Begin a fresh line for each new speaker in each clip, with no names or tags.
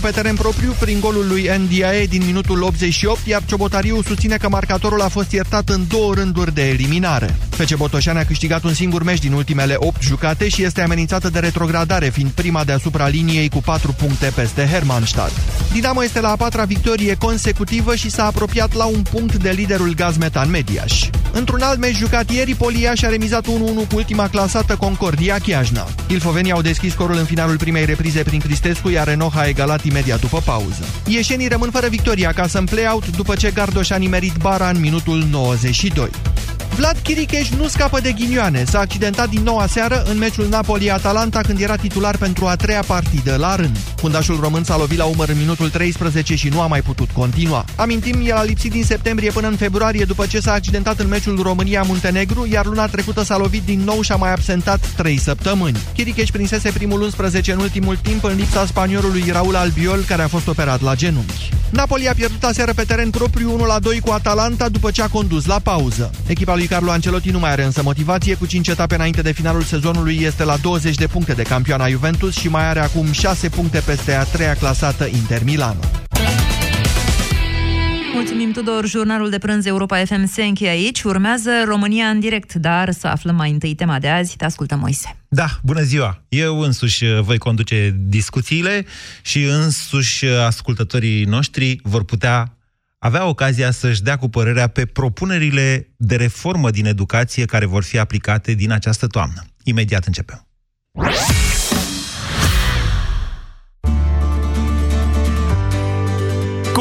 pe teren propriu prin golul lui NDIA din minutul 88, iar Ciobotariu susține că marcatorul a fost iertat în două rânduri de eliminare. FC Botoșani a câștigat un singur meci din ultimele 8 jucate și este amenințată de retrogradare, fiind prima deasupra liniei cu 4 puncte peste Hermannstadt. Dinamo este la a patra victorie consecutivă și s-a apropiat la un punct de liderul Gazmetan Mediaș. Într-un alt meci jucat ieri, Poliaș și-a remizat 1-1 cu ultima clasată Concordia Chiajna. Ilfovenii au deschis scorul în finalul primei reprize prin Cristescu, iar Renoha a egalat imediat după pauză. Ieșenii rămân fără victoria acasă în play-out după ce Gardoș a nimerit bara în minutul 92. Vlad Chiricheș nu scapă de ghinioane. S-a accidentat din nou aseară în meciul Napoli-Atalanta când era titular pentru a treia partidă la rând. Fundașul român s-a lovit la umăr în minutul 13 și nu a mai putut continua. Amintim, el a lipsit din septembrie până în februarie după ce s-a accidentat în meciul România-Muntenegru, iar luna trecută s-a lovit din nou și a mai absentat 3 săptămâni. Chiricheș prinsese primul 11 în ultimul timp în lipsa spaniolului Raul Albiol, care a fost operat la genunchi. Napoli a pierdut aseară pe teren propriu 1-2 cu Atalanta după ce a condus la pauză. Echipa lui Carlo Ancelotti nu mai are însă motivație, cu 5 etape înainte de finalul sezonului este la 20 de puncte de campioana Juventus și mai are acum 6 puncte peste a treia clasată Inter Milano.
Mulțumim, Tudor. Jurnalul de prânz Europa FM se încheie aici. Urmează România în direct, dar să aflăm mai întâi tema de azi. Te ascultă Moise.
Da, bună ziua! Eu însuși uh, voi conduce discuțiile și însuși uh, ascultătorii noștri vor putea avea ocazia să-și dea cu părerea pe propunerile de reformă din educație care vor fi aplicate din această toamnă. Imediat începem.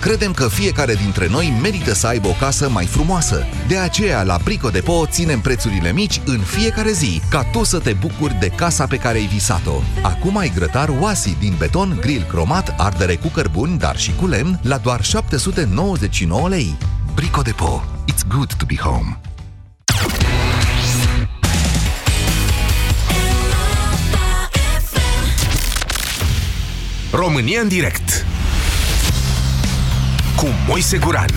Credem că fiecare dintre noi merită să aibă o casă mai frumoasă. De aceea, la Brico Depo ținem prețurile mici în fiecare zi, ca tu să te bucuri de casa pe care ai visat-o. Acum ai grătar Oasi din beton, grill cromat, ardere cu cărbuni, dar și cu lemn, la doar 799 lei. Brico Depo. It's good to be home.
România în direct cu Moise Guran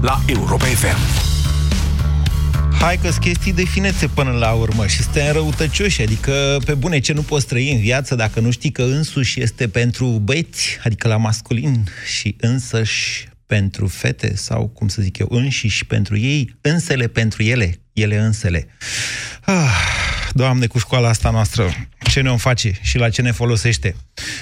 la Europa FM.
Hai că sunt chestii de finețe până la urmă și suntem răutăcioși, adică pe bune ce nu poți trăi în viață dacă nu știi că însuși este pentru băieți, adică la masculin și însăși pentru fete sau, cum să zic eu, înșiși pentru ei, însele pentru ele, ele însele. Ah, Doamne, cu școala asta noastră, ce ne-o face și la ce ne folosește?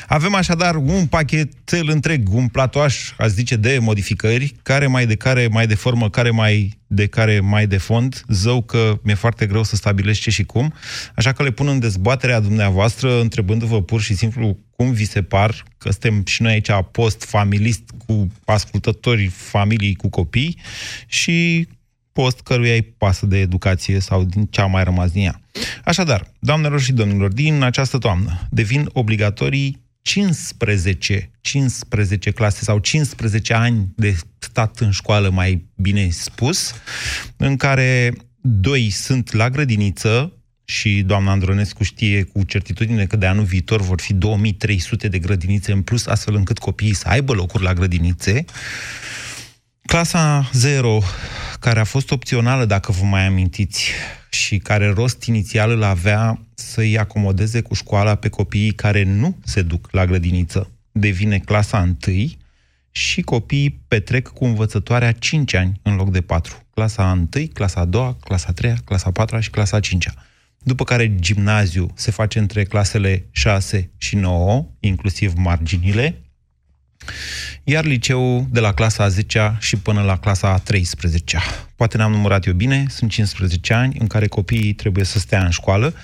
Avem așadar un pachetel întreg, un platoaș, aș zice, de modificări, care mai de care mai de formă, care mai de care mai de fond. Zău că mi-e foarte greu să stabilesc ce și cum, așa că le pun în dezbaterea dumneavoastră, întrebându-vă pur și simplu cum vi se par, că suntem și noi aici post-familist cu ascultători, familii cu copii și post căruia îi pasă de educație sau din ce a mai rămas din ea. Așadar, doamnelor și domnilor, din această toamnă devin obligatorii 15, 15 clase sau 15 ani de stat în școală, mai bine spus, în care doi sunt la grădiniță, și doamna Andronescu știe cu certitudine că de anul viitor vor fi 2300 de grădinițe în plus, astfel încât copiii să aibă locuri la grădinițe. Clasa 0, care a fost opțională, dacă vă mai amintiți, și care rost inițial îl avea să-i acomodeze cu școala pe copiii care nu se duc la grădiniță, devine clasa 1 și copiii petrec cu învățătoarea 5 ani în loc de 4. Clasa 1, clasa 2, clasa 3, clasa 4 și clasa 5 după care gimnaziu se face între clasele 6 și 9, inclusiv marginile, iar liceul de la clasa a 10 și până la clasa a 13 Poate n-am numărat eu bine, sunt 15 ani în care copiii trebuie să stea în școală.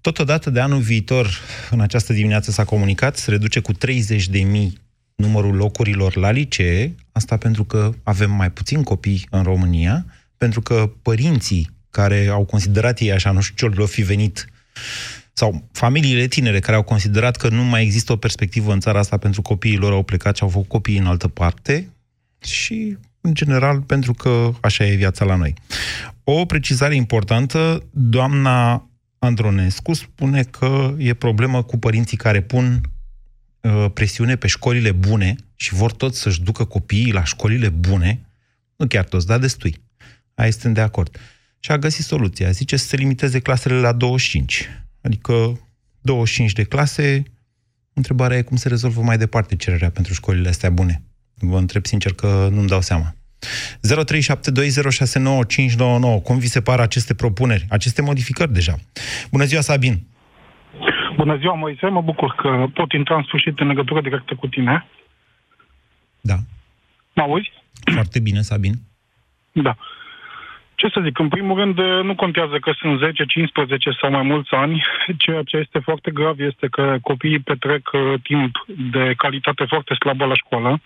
Totodată de anul viitor, în această dimineață s-a comunicat, se reduce cu 30 de mii numărul locurilor la licee, asta pentru că avem mai puțin copii în România, pentru că părinții care au considerat ei așa, nu știu ce fi venit sau familiile tinere care au considerat că nu mai există o perspectivă în țara asta pentru copiii lor, au plecat și au făcut copii în altă parte și în general, pentru că așa e viața la noi. O precizare importantă, doamna Andronescu spune că e problemă cu părinții care pun uh, presiune pe școlile bune și vor toți să-și ducă copiii la școlile bune, nu chiar toți, dar destui. Aici suntem de acord. Și a găsit soluția. Zice să se limiteze clasele la 25. Adică 25 de clase, întrebarea e cum se rezolvă mai departe cererea pentru școlile astea bune. Vă întreb sincer că nu-mi dau seama. 0372069599. Cum vi se par aceste propuneri, aceste modificări deja? Bună ziua, Sabin!
Bună ziua, Moise, mă bucur că pot intra în sfârșit în legătură directă cu tine.
Da.
Mă auzi?
Foarte bine, Sabin.
Da. Ce să zic, în primul rând, nu contează că sunt 10, 15 sau mai mulți ani. Ceea ce este foarte grav este că copiii petrec uh, timp de calitate foarte slabă la școală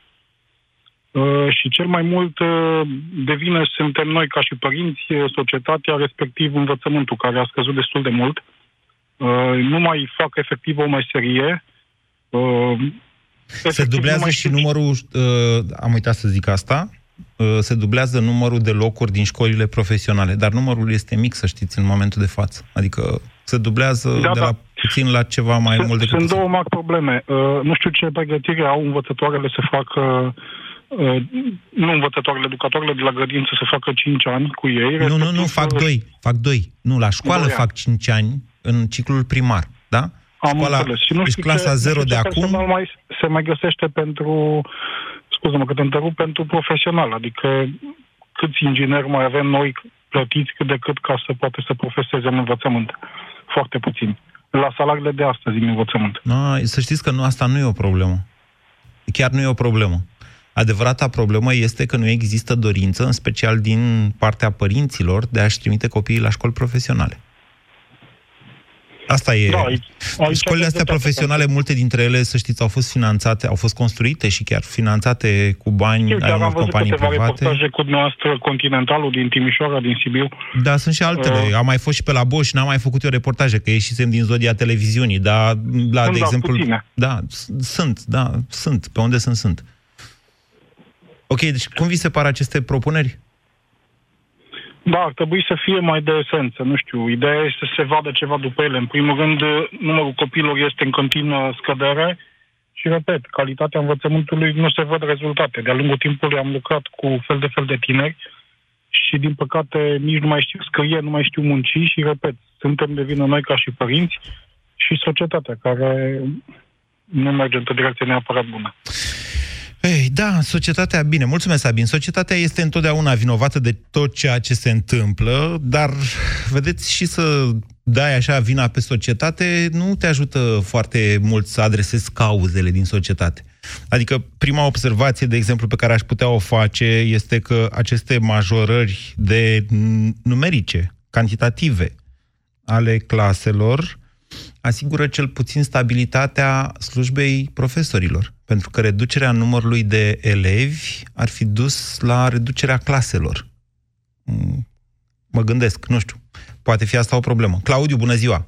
Uh, și cel mai mult uh, devine, suntem noi ca și părinți, uh, societatea, respectiv învățământul, care a scăzut destul de mult. Nu mai fac efectiv o meserie.
Se dublează și numărul, am uitat să zic asta, se dublează numărul de locuri din școlile profesionale, dar numărul este mic, să știți, în momentul de față. Adică se dublează da, de da. la puțin la ceva mai
sunt,
mult decât...
Sunt două mari probleme. Uh, nu știu ce pregătire au învățătoarele să facă uh, Uh, nu învățătoarele, educatoarele de la grădință să facă 5 ani cu ei.
Nu, nu, nu, fac 2. Fac 2. Nu, la școală fac 5 ani în ciclul primar, da?
Am Școala, înțeles. Și nu deci știu
clasa ce, 0 de acum...
Se mai, se mai găsește pentru, scuză-mă că te întrerup, pentru profesional. Adică câți ingineri mai avem noi plătiți cât de cât ca să poate să profeseze în învățământ. Foarte puțin. La salariile de astăzi în învățământ.
No, să știți că nu, asta nu e o problemă. Chiar nu e o problemă. Adevărata problemă este că nu există dorință, în special din partea părinților, de a-și trimite copiii la școli profesionale. Asta e. Da, aici, aici Școlile astea profesionale, multe dintre ele, să știți, au fost finanțate, au fost construite și chiar finanțate cu bani Știu, ai unor companii private. reportaje
cu noastră Continentalul din Timișoara, din Sibiu.
Da, sunt și altele. Uh, Am mai fost și pe la Bosch, n-am mai făcut eu reportaje, că ieșisem din zodia televiziunii, dar, la, sunt, de da, exemplu... Puține. Da, sunt, da, sunt. Pe unde sunt, sunt. Ok, deci cum vi se par aceste propuneri?
Da, ar trebui să fie mai de esență, nu știu. Ideea este să se vadă ceva după ele. În primul rând, numărul copilor este în continuă scădere și, repet, calitatea învățământului nu se văd rezultate. De-a lungul timpului am lucrat cu fel de fel de tineri și, din păcate, nici nu mai știu scrie, nu mai știu munci și, repet, suntem de vină noi ca și părinți și societatea care nu merge într-o direcție neapărat bună.
Ei, da, societatea, bine, mulțumesc, Sabin. Societatea este întotdeauna vinovată de tot ceea ce se întâmplă, dar, vedeți, și să dai așa vina pe societate nu te ajută foarte mult să adresezi cauzele din societate. Adică, prima observație, de exemplu, pe care aș putea o face este că aceste majorări de numerice, cantitative, ale claselor, asigură cel puțin stabilitatea slujbei profesorilor. Pentru că reducerea numărului de elevi ar fi dus la reducerea claselor. Mm, mă gândesc, nu știu. Poate fi asta o problemă. Claudiu, bună ziua!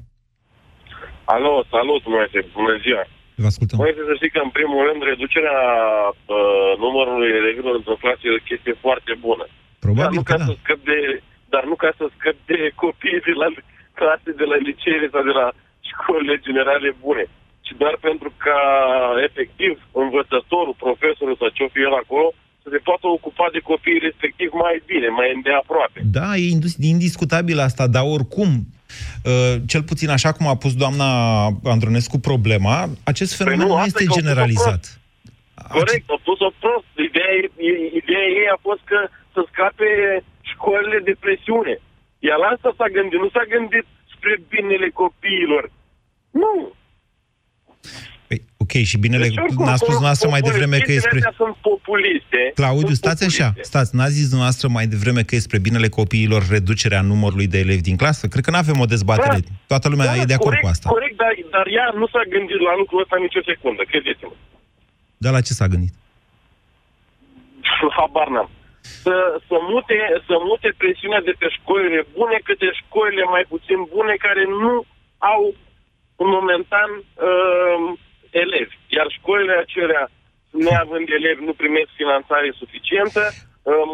Alo, salut, Moise, bună ziua!
Vă ascultăm.
Moise, să știi că, în primul rând, reducerea uh, numărului elevilor într-o clasă e o chestie foarte bună.
Probabil dar nu
că
ca da.
Să scăp de, dar nu ca să scăp de copii de la clase de la licee sau de la școlile generale bune, ci doar pentru ca, efectiv, învățătorul, profesorul sau ce-o fi el acolo, să se poată ocupa de copiii respectiv mai bine, mai îndeaproape.
Da, e indiscutabil asta, dar oricum, Uh, cel puțin așa cum a pus doamna Andronescu problema, acest păi fenomen păi nu, nu este generalizat.
Corect, a pus-o prost. Ideea, ideea ei a fost că să scape școlile de presiune. Iar la asta s-a gândit. Nu s-a gândit spre binele copiilor. Nu.
Păi, ok, și binele, deci, n-a spus noastră mai devreme că e spre...
sunt populiste.
Claudiu,
sunt
stați populiste. așa, stați, n-a zis noastră mai devreme că e spre binele copiilor reducerea numărului de elevi din clasă? Cred că nu avem o dezbatere. Da. Toată lumea da, e de acord
corect,
cu asta.
Corect, dar, dar ea nu s-a gândit la lucrul ăsta nicio secundă, credeți-mă.
Dar la ce s-a gândit?
Habar n-am să, să, mute, să mute presiunea de pe școlile bune către școlile mai puțin bune care nu au în momentan uh, elevi. Iar școlile acelea, neavând elevi, nu primesc finanțare suficientă,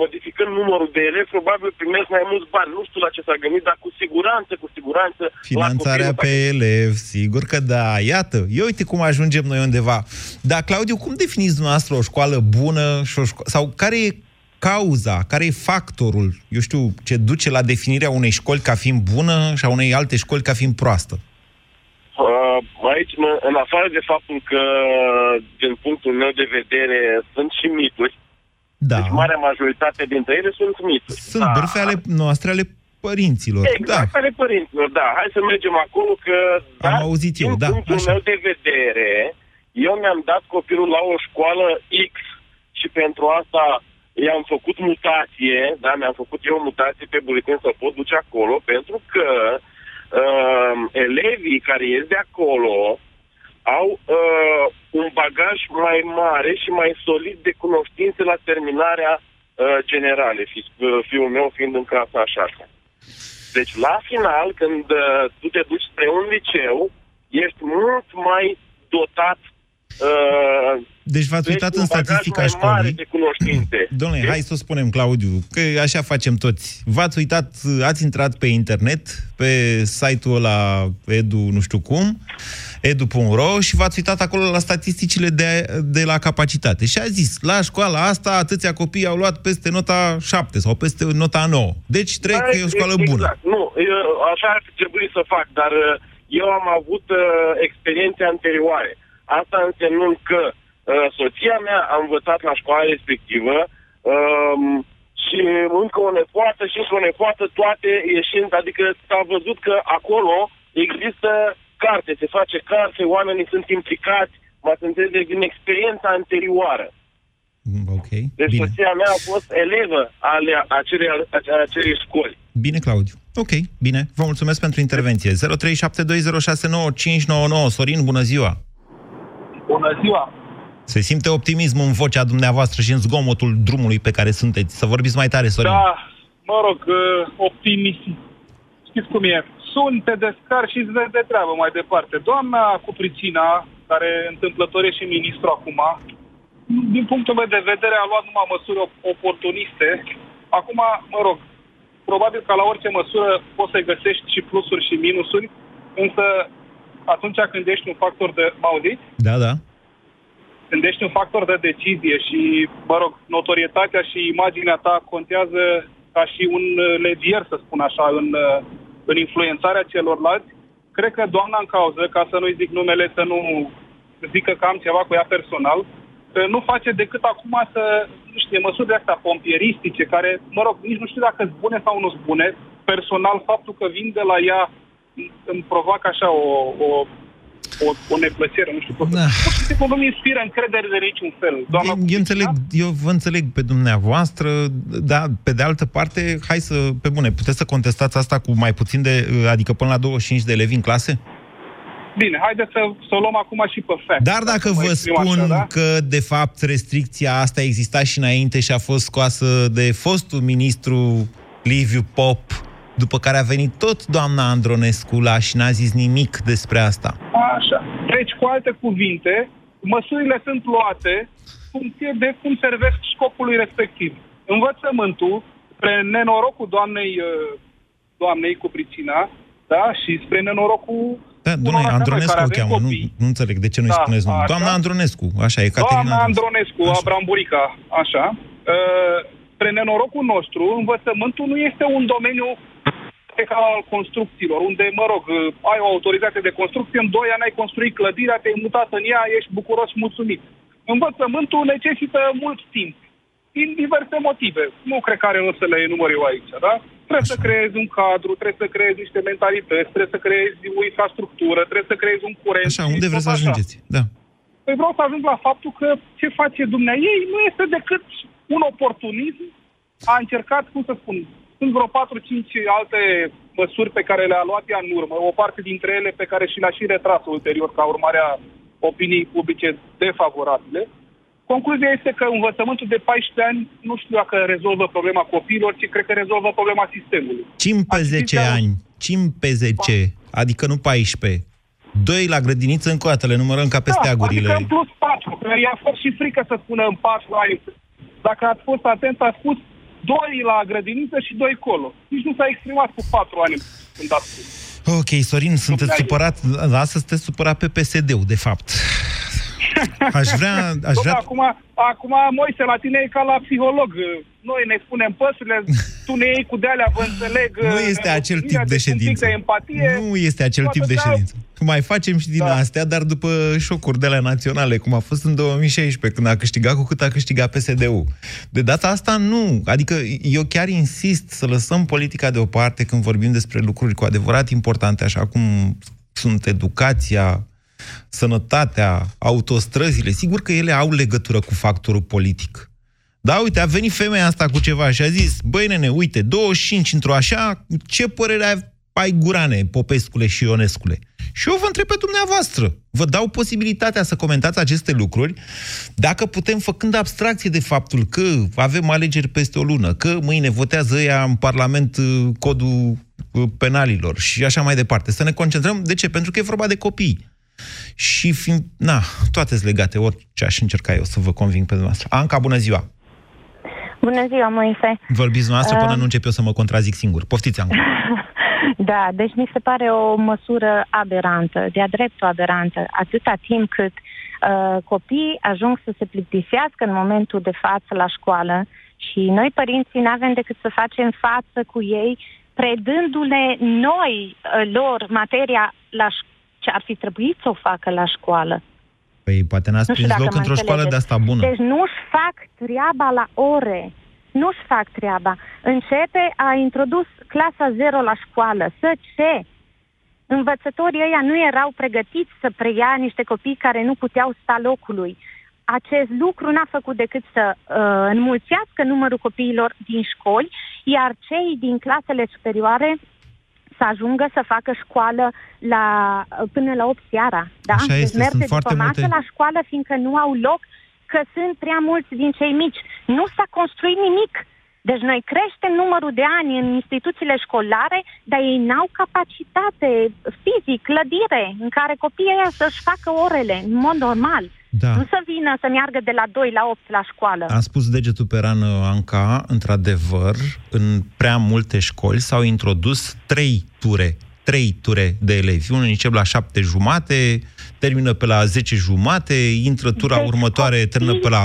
modificând numărul de elevi, probabil primesc mai mulți bani. Nu știu la ce s-a gândit, dar cu siguranță, cu siguranță...
Finanțarea pe elev, sigur că da. Iată, eu uite cum ajungem noi undeva. Dar, Claudiu, cum definiți dumneavoastră o școală bună și o șco- sau care e cauza, care e factorul, eu știu, ce duce la definirea unei școli ca fiind bună și a unei alte școli ca fiind proastă?
Uh, aici, mă, în afară de faptul că, din punctul meu de vedere, sunt și mituri,
Da.
deci marea majoritate dintre ele sunt mituri.
Sunt
da.
bârfe ale noastre, ale părinților.
Exact,
Da.
ale părinților, da. Hai să mergem acolo că...
Am
da,
auzit eu,
din
da,
punctul
așa.
meu de vedere, eu mi-am dat copilul la o școală X și pentru asta i-am făcut mutație, da, mi-am făcut eu mutație pe buletin să pot duce acolo, pentru că uh, elevii care ies de acolo au uh, un bagaj mai mare și mai solid de cunoștințe la terminarea uh, generale, fi, uh, fiul meu fiind în clasa a șasea. Deci, la final, când uh, tu te duci spre un liceu, ești mult mai dotat uh,
Deci v-ați
deci
uitat
un
în
bagaj
statistica
mai mare
școlii.
de cunoștințe.
Domnule,
Deci,
hai să o spunem, Claudiu, că așa facem toți. V-ați uitat, ați intrat pe internet, pe site-ul ăla edu nu știu cum, edu.ro și v-ați uitat acolo la statisticile de, de la capacitate. Și a zis, la școala asta atâția copii au luat peste nota 7 sau peste nota 9. Deci trebuie că e o școală
exact.
bună.
Nu, eu, așa ar trebui să fac, dar uh, eu am avut uh, experiențe anterioare. Asta însemnând că uh, soția mea a învățat la școala respectivă um, și încă o nepoată și încă o nepoată, toate ieșind, adică s-a văzut că acolo există carte, se face carte, oamenii sunt implicați, m-ați înțeles din experiența anterioară.
Mm, Ok,
Deci
bine.
soția mea a fost elevă ale acelei, a acelei școli.
Bine, Claudiu. Ok, bine. Vă mulțumesc pentru intervenție. 0372069599. Sorin, bună ziua!
Bună ziua!
Se simte optimism în vocea dumneavoastră și în zgomotul drumului pe care sunteți. Să vorbiți mai tare, Sorin.
Da, mă rog, uh, optimist. Știți cum e? Sun, te descar și îți vezi de treabă mai departe. Doamna cu pricina, care întâmplător e și ministru acum, din punctul meu de vedere a luat numai măsuri op- oportuniste. Acum, mă rog, probabil că la orice măsură poți să găsești și plusuri și minusuri, însă atunci când ești un factor de... Mă auziți?
Da, da.
Când ești un factor de decizie și, mă rog, notorietatea și imaginea ta contează ca și un uh, levier, să spun așa, în, uh, în influențarea celorlalți, cred că doamna în cauză, ca să nu-i zic numele, să nu zică că am ceva cu ea personal, uh, nu face decât acum să, nu știu, măsuri de astea pompieristice, care, mă rog, nici nu știu dacă sunt bune sau nu sunt bune. Personal, faptul că vin de la ea îmi provoacă așa o, o o, o neplăcere, nu știu cum.
Da.
Da. Pur și simplu nu mi inspiră încredere de niciun fel. Doamna
eu, eu, înțeleg, eu vă înțeleg pe dumneavoastră, dar pe de altă parte, hai să, pe bune, puteți să contestați asta cu mai puțin de, adică până la 25 de elevi în clase?
Bine, haideți să, să o luăm acum și pe fact.
Dar dacă
mă
vă
exprim
spun
așa, da?
că, de fapt, restricția asta exista și înainte și a fost scoasă de fostul ministru Liviu Pop, după care a venit tot doamna Andronescu la și n-a zis nimic despre asta.
Așa. Deci, cu alte cuvinte, măsurile sunt luate în funcție de cum servesc scopului respectiv. Învățământul, spre nenorocul doamnei, uh, doamnei cu pricina, da, și spre nenorocul
Da,
unor
doamne,
dintre noi
Andronescu
care
o
avem
cheamă, nu,
copii.
nu înțeleg de ce nu-i
Da,
spuneți numele.
așa.
Doamna Andronescu, așa, e Caterina
Doamna Andronescu,
Așa.
Abramburica, așa. Uh, Spre nenorocul nostru, învățământul nu este un domeniu ca al construcțiilor, unde, mă rog, uh, ai o autorizație de construcție, în doi ani ai construit clădirea, te-ai mutat în ea, ești bucuros și mulțumit. Învățământul necesită mult timp, din diverse motive. Nu cred că are rost să le enumăr eu aici, da? Trebuie să creezi un cadru, trebuie să creezi niște mentalități, trebuie să creezi o infrastructură, trebuie să creezi un curent.
Așa,
și
unde
tot
vreți să
așa.
ajungeți? Da.
Păi vreau să ajung la faptul că ce face dumnea ei nu este decât un oportunism. A încercat, cum să spun, sunt vreo 4-5 alte măsuri pe care le-a luat ea în urmă, o parte dintre ele pe care și le-a și retras ulterior ca urmare a opinii publice defavorabile. Concluzia este că învățământul de 14 ani nu știu dacă rezolvă problema copiilor, ci cred că rezolvă problema sistemului.
Cim pe 10
Activitatea-
ani, cim pe 10, adică nu 14. Doi la grădiniță încă o dată, le numărăm ca pe steagurile.
Adică în plus 4, că i-a fost și frică să spună în 4 ani Dacă ați fost atent, a spus doi la grădiniță și doi colo. Nici nu s-a exprimat cu patru ani când a spus.
Ok, Sorin, sunteți supărat, da, să sunteți supărat pe PSD-ul, de fapt. Aș vrea... Aș vrea...
Acum, acum, Moise, la tine e ca la psiholog. Noi ne spunem păsurile, tu ne iei cu de-alea, vă înțeleg.
Nu este acel tip de ședință.
De empatie,
nu este acel tip de ședință. Mai facem și din da. astea, dar după șocuri de la naționale, cum a fost în 2016, când a câștigat cu cât a câștigat PSD-ul. De data asta, nu. Adică eu chiar insist să lăsăm politica deoparte când vorbim despre lucruri cu adevărat importante, așa cum sunt educația, sănătatea, autostrăzile, sigur că ele au legătură cu factorul politic. Da, uite, a venit femeia asta cu ceva și a zis, băi nene, uite, 25 într-o așa, ce părere ai gurane, Popescule și Ionescule? Și eu vă întreb pe dumneavoastră. Vă dau posibilitatea să comentați aceste lucruri, dacă putem, făcând abstracție de faptul că avem alegeri peste o lună, că mâine votează ea în Parlament uh, codul uh, penalilor și așa mai departe. Să ne concentrăm. De ce? Pentru că e vorba de copii și fiind, na, toate sunt legate, orice aș încerca eu să vă conving pe dumneavoastră. Anca, bună ziua!
Bună ziua, Moise!
Vorbiți dumneavoastră uh... până nu încep eu să mă contrazic singur. Poftiți, Anca!
da, deci mi se pare o măsură aberantă, de-a dreptul aberantă, atâta timp cât uh, copiii ajung să se plictisească în momentul de față la școală și noi, părinții, nu avem decât să facem față cu ei predându-le noi uh, lor materia la școală ce ar fi trebuit să o facă la școală.
Păi poate n-ați
nu
prins loc într-o școală de asta bună.
Deci nu-și fac treaba la ore. Nu-și fac treaba. Începe, a introdus clasa 0 la școală. Să ce? Învățătorii ăia nu erau pregătiți să preia niște copii care nu puteau sta locului. Acest lucru n-a făcut decât să uh, înmulțească numărul copiilor din școli, iar cei din clasele superioare să ajungă să facă școală la, până la 8 seara. Da?
Așa este, deci merge sunt foarte
multe... la școală fiindcă nu au loc, că sunt prea mulți din cei mici. Nu s-a construit nimic. Deci noi creștem numărul de ani în instituțiile școlare, dar ei n-au capacitate fizic, clădire, în care copiii ăia să-și facă orele, în mod normal. Da. Nu să vină să meargă de la 2 la 8 la școală.
A spus degetul pe rană Anca, într-adevăr, în prea multe școli s-au introdus trei ture trei ture de elevi. Unul încep la șapte jumate, termină pe la zece jumate, intră tura deci următoare, copii... termină pe la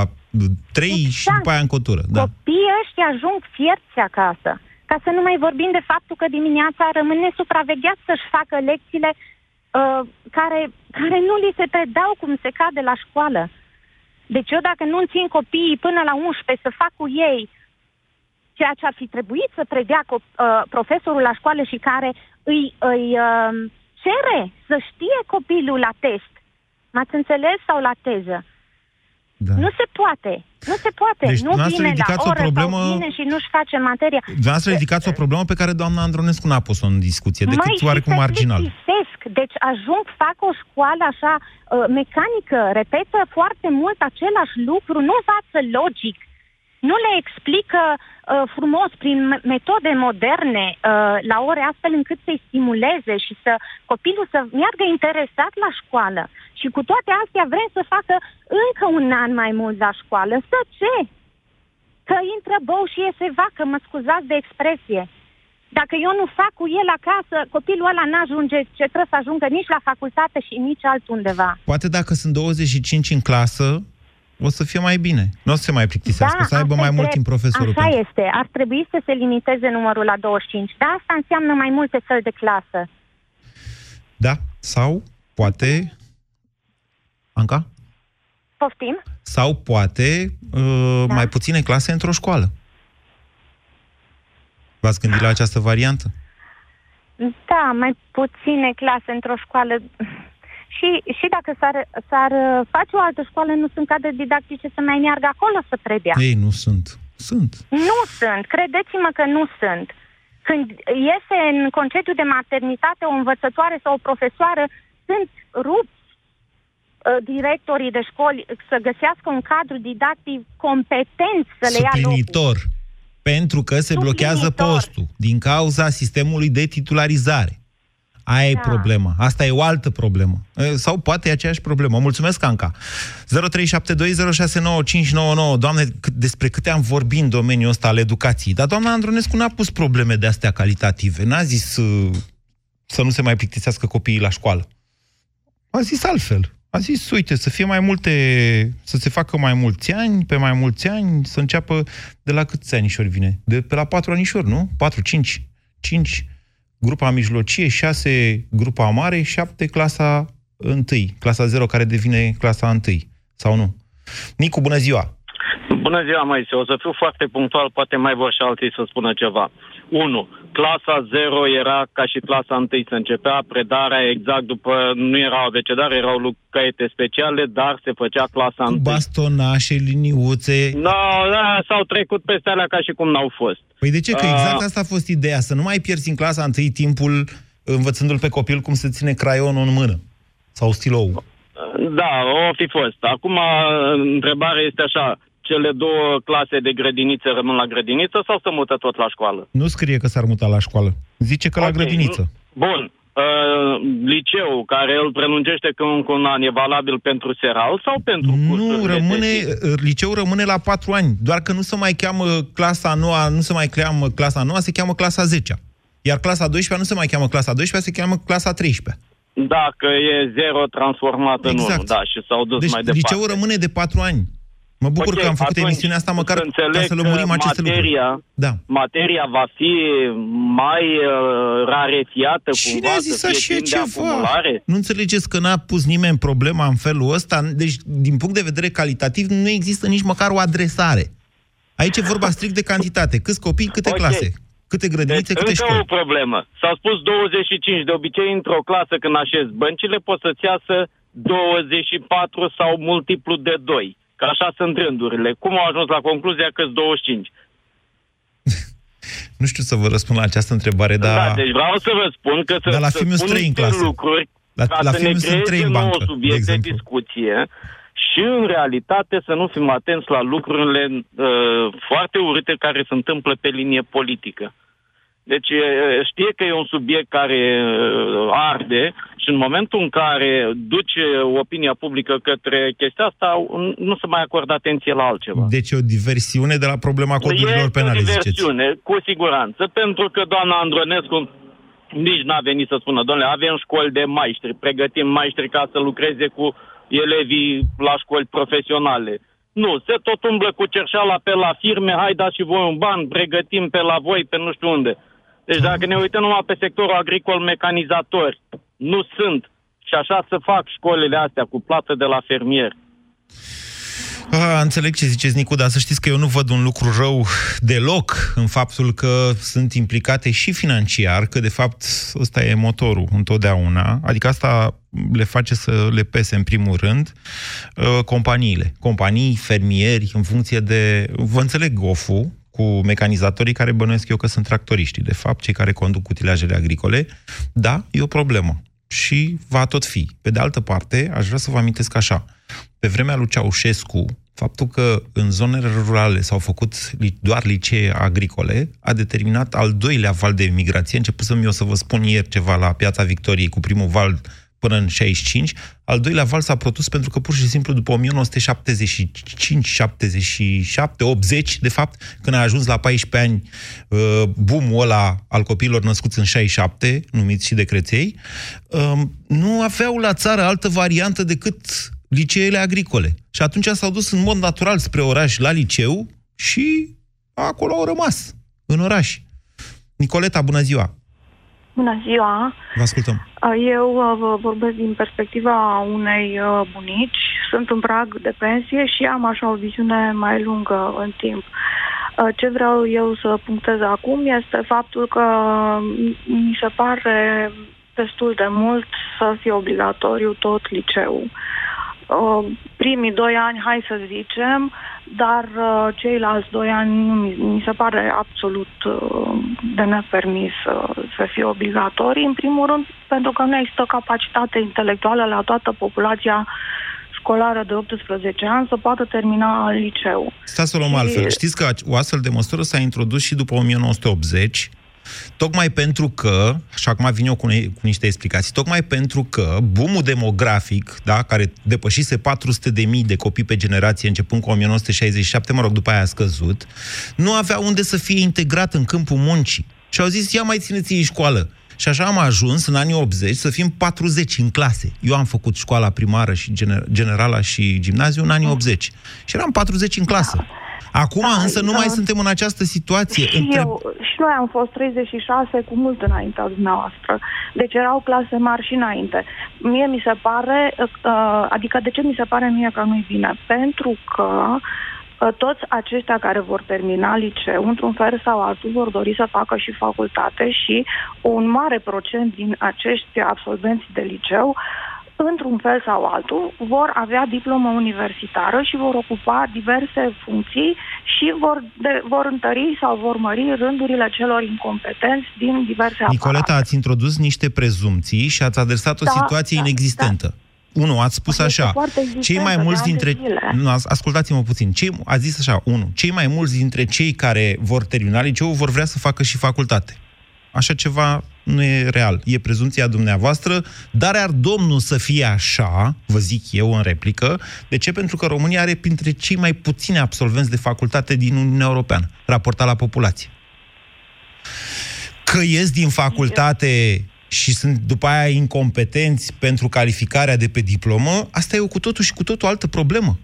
trei exact. și după aia încă o tură.
Da. Copiii ăștia ajung fierți acasă. Ca să nu mai vorbim de faptul că dimineața rămâne supravegheat să-și facă lecțiile uh, care, care nu li se predau cum se cade la școală. Deci eu dacă nu țin copiii până la 11 să fac cu ei ceea ce ar fi trebuit să predea uh, profesorul la școală și care îi, îi uh, cere să știe copilul la test. M-ați înțeles? Sau la teză. Da. Nu se poate. Nu se poate.
Deci,
nu vine la oră
o problemă...
sau vine și nu-și face materia.
Dumneavoastră ridicați o problemă pe care doamna Andronescu n-a pus-o în discuție, decât Mai oarecum marginal.
Deci ajung, fac o școală așa uh, mecanică, repetă foarte mult același lucru, nu învață logic, nu le explică uh, frumos prin metode moderne uh, la ore astfel încât să-i stimuleze și să copilul să meargă interesat la școală. Și cu toate astea vrem să facă încă un an mai mult la școală. Să ce? Că intră bou și iese vacă, mă scuzați de expresie. Dacă eu nu fac cu el acasă, copilul ăla n-ajunge ce trebuie să ajungă nici la facultate și nici altundeva.
Poate dacă sunt 25 în clasă, o să fie mai bine. Nu o să se mai plictisească, da, o să aibă mai mult timp profesorul.
Așa pentru... este. Ar trebui să se limiteze numărul la 25. Da, asta înseamnă mai multe săli de clasă.
Da, sau poate... Anca?
Poftim?
Sau poate uh, da. mai puține clase într-o școală. V-ați gândit la această variantă?
Da, mai puține clase într-o școală. Și, și dacă s-ar, s-ar uh, face o altă școală, nu sunt cadre didactice să mai meargă acolo să predea.
Ei, nu sunt. Sunt.
Nu sunt. Credeți-mă că nu sunt. Când iese în concediu de maternitate o învățătoare sau o profesoară, sunt rupți uh, directorii de școli să găsească un cadru didactic competent să le ia locul.
Pentru că se blochează postul din cauza sistemului de titularizare. Aia
Da.
e problema. Asta e o altă problemă. E, Sau poate e aceeași problemă. Mulțumesc, Anca. 0372069599. Doamne, cât- despre câte am vorbit în domeniul ăsta al educației. Dar doamna Andronescu n-a pus probleme de astea calitative. N-a zis uh, să nu se mai plictisească copiii la școală. A zis altfel. A zis, uite, să fie mai multe, să se facă mai mulți ani, pe mai mulți ani, să înceapă de la câți anișori vine? De pe la patru anișori, nu? Patru, cinci. Cinci, grupa mijlocie, șase, grupa mare, șapte, clasa întâi. Clasa zero care devine clasa întâi. Sau nu? Nicu, bună ziua!
Bună ziua, Moise. O să fiu foarte punctual, poate mai vor și alții să spună ceva. 1. Clasa 0 era ca și clasa 1. Se începea predarea exact după... Nu erau abecedare, erau lu- caiete speciale, dar se făcea clasa
Cu
1.
bastonașe, liniuțe...
No, da, s-au trecut peste alea ca și cum n-au fost.
Păi de ce? Că
Ah.
exact asta a fost ideea, să nu mai pierzi în clasa întâi timpul învățându-l pe copil cum să ține craionul în mână. Sau stilou.
Da, o fi fost. Acum, întrebarea este așa. Cele două clase de grădiniță rămân la grădiniță sau se mută tot la școală?
Nu scrie că s-ar muta la școală. Zice că la
Ok,
grădiniță.
Bun. Uh, liceu care îl prelungește că încă un an e valabil pentru seral sau pentru
Nu,
cursurile
rămâne,
de zi?
liceul rămâne la patru ani. Doar că nu se mai cheamă clasa noua, nu se mai cheamă clasa noua, se cheamă clasa 10 Iar clasa 12 nu se mai cheamă clasa 12 se cheamă clasa 13
Dacă e zero transformat în
Exact.
unul, da, și s-au dus
Deci
mai departe.
liceul rămâne de patru ani. Mă bucur
Ok,
că am făcut
atunci
emisiunea asta măcar
să
ca
înțeleg
să lămurim
că
aceste
materia,
lucruri. Da.
Materia va fi mai uh, rarefiată
Cine
cumva
a zis
să fie
așa
timp de
ceva?
acumulare?
Nu înțelegeți că n-a pus nimeni problema în felul ăsta? Deci, din punct de vedere calitativ, nu există nici măcar o adresare. Aici e vorba strict de cantitate. Câți copii, câte
Ok.
clase? Câte grădinițe,
Deci,
câte
încă
școli?
o problemă. S-a spus 25. De obicei, într-o clasă, când așezi băncile, poți să-ți iasă 24 sau multiplu de 2. Că așa sunt rândurile. Cum au ajuns la concluzia că 25?
Nu știu să vă răspund la această întrebare,
Da,
dar...
deci vreau să vă spun că să,
Dar la
să
filmul
spun
sunt trei în
niște
clasă.
lucruri
La-
ca
la
să ne
filmul sunt trei în
creeze
bancă,
nouă
de
subiect de,
exemplu.
discuție și în realitate să nu fim atenți la lucrurile uh, foarte urâte care se întâmplă pe linie politică. Deci uh, știe că e un subiect care uh, arde și în momentul în care duce opinia publică către chestia asta, nu se mai acordă atenție la altceva.
Deci e o diversiune de la problema codurilor
Este
penale,
o
ziceți.
diversiune, cu siguranță, pentru că doamna Andronescu nici n-a venit să spună, domnule, avem școli de maestri, pregătim maestri ca să lucreze cu elevii la școli profesionale. Nu, se tot umblă cu cerșala pe la firme, hai dați și voi un ban, pregătim pe la voi, pe nu știu unde. Deci dacă ne uităm numai pe sectorul agricol mecanizatori, nu sunt. Și așa să fac școlile astea cu plată de la fermier.
A, înțeleg ce ziceți, Nicu, dar să știți că eu nu văd un lucru rău deloc în faptul că sunt implicate și financiar, că de fapt ăsta e motorul întotdeauna, adică asta le face să le pese în primul rând uh, companiile. Companii, fermieri, în funcție de... Vă înțeleg gofu cu mecanizatorii care bănuiesc eu că sunt tractoriștii, de fapt, cei care conduc utilajele agricole. Da, e o problemă și va tot fi. Pe de altă parte, aș vrea să vă amintesc așa. Pe vremea lui Ceaușescu, faptul că în zonele rurale s-au făcut li- doar licee agricole a determinat al doilea val de migrație. Începusem eu să vă spun ieri ceva la Piața Victoriei cu primul val până în 65. Al doilea val s-a produs pentru că pur și simplu după 1975, 77, 80, de fapt, când a ajuns la 14 ani uh, boom-ul ăla al copiilor născuți în 67, numiți și de creței, um, nu aveau la țară altă variantă decât liceele agricole. Și atunci s-au dus în mod natural spre oraș la liceu și acolo au rămas, în oraș. Nicoleta, bună ziua!
Bună ziua!
Vă ascultăm.
Eu uh, vă vorbesc din perspectiva unei uh, bunici. Sunt în prag de pensie și am așa o viziune mai lungă în timp. Uh, Ce vreau eu să punctez acum este faptul că mi se pare destul de mult să fie obligatoriu tot liceul. Uh, Primii doi ani, hai să zicem, dar uh, ceilalți doi ani nu mi, mi se pare absolut uh, de nepermis uh, să fie obligatorii. În primul rând, pentru că nu există capacitate intelectuală la toată populația școlară de 18 ani să poată termina liceu.
Stați să o luăm
Și-
altfel. Știți că o astfel de măsură s-a introdus și după 1980 Tocmai pentru că, și acum vin eu cu, ne- cu niște explicații, tocmai pentru că boomul demografic, da, care depășise 400 de mii de copii pe generație începând cu 1967, mă rog, după aia a scăzut, nu avea unde să fie integrat în câmpul muncii. Și au zis, ia mai țineți-i școală. Și așa am ajuns în anii 80 să fim 40 în clase. Eu am făcut școala primară și gener- generala și gimnaziu în anii 80. Și eram 40 în clasă. Acum
Da,
însă nu
da.
mai suntem în această situație.
Și
Între-
eu, și noi am fost 36 cu mult înaintea dumneavoastră. Deci erau clase mari și înainte. Mie mi se pare, uh, adică de ce mi se pare mie că nu-i bine? Pentru că uh, toți aceștia care vor termina liceu, într-un fel sau altul, vor dori să facă și facultate și un mare procent din acești absolvenți de liceu într-un fel sau altul, vor avea diplomă universitară și vor ocupa diverse funcții și vor, de, vor întări sau vor mări rândurile celor incompetenți din diverse
Nicoleta,
aparate.
ați introdus niște prezumții și ați adresat o
Da,
situație
da,
inexistentă. Unu, ați spus
Este
așa,
foarte existentă,
cei mai
de
mulți
ani de
dintre...
zile.
Nu, as- ascultați-mă puțin. Cei, ați zis așa, unu, cei mai mulți dintre cei care vor termina liceul vor vrea să facă și facultate. Așa ceva nu e real. E prezumția dumneavoastră, dar ar Domnul să fie așa, vă zic eu în replică. De ce? Pentru că România are printre cei mai puțini absolvenți de facultate din Uniunea Europeană, raportat la populație că ies din facultate și sunt după aia incompetenți pentru calificarea de pe diplomă, asta e o cu totul și cu totul altă problemă.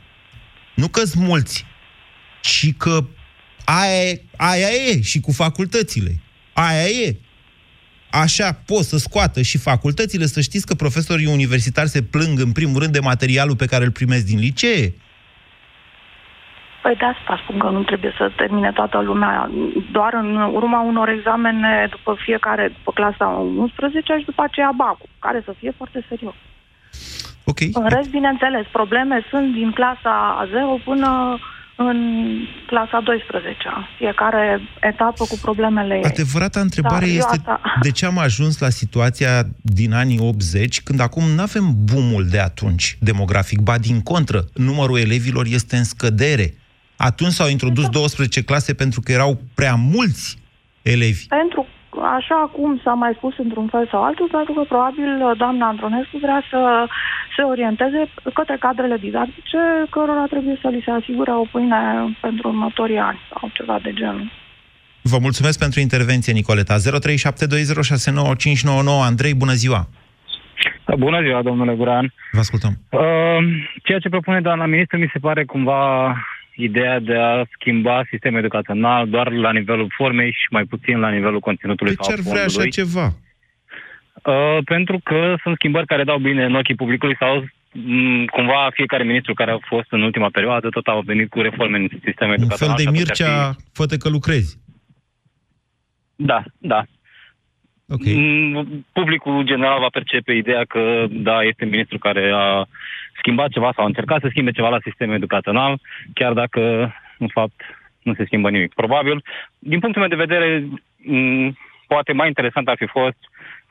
Nu că sunt mulți, ci că aia, e- aia e și cu facultățile. Aia e. Așa pot să scoată și facultățile, să știți că profesorii universitari se plâng în primul rând de materialul pe care îl primesc din licee.
Păi de asta spun că nu trebuie să termine toată lumea doar în urma unor examene după fiecare, după clasa 11 și după aceea BAC, care să fie foarte serios.
Ok.
În rest, bineînțeles, probleme sunt din clasa a 0 până în clasa 12 Fiecare etapă cu problemele ei.
Adevărata întrebare
Da, eu
este
asta-
de ce am ajuns la situația din anii 80, când acum nu avem boomul de atunci demografic, ba din contră, numărul elevilor este în scădere. Atunci s-au introdus 12 clase pentru că erau prea mulți elevi.
Pentru așa cum s-a mai spus într-un fel sau altul, pentru că probabil doamna Andronescu vrea să se orienteze către cadrele didactice cărora trebuie să li se asigure o pâine pentru următorii ani sau ceva de genul.
Vă mulțumesc pentru intervenție, Nicoleta. 0372069599. Andrei, bună ziua!
Bună ziua, domnule Guran.
Vă ascultăm.
Uh, ceea ce propune doamna ministru mi se pare cumva ideea de a schimba sistemul educațional doar la nivelul formei și mai puțin la nivelul conținutului
De ce
sau
ar vrea așa
fondului.
ceva?
Uh, pentru că sunt schimbări care dau bine în ochii publicului sau m, cumva fiecare ministru care a fost în ultima perioadă tot au venit cu reforme în sistemul
Un fel
educațional.
de
și atunci ar
Mircea, fă că lucrezi.
Da, da.
Ok.
Mm, Publicul general va percepe ideea că, da, este un ministru care a schimbat ceva sau a încercat să schimbe ceva la sistemul educațional, chiar dacă, în fapt, nu se schimbă nimic. Probabil, din punctul meu de vedere, m, poate mai interesant ar fi fost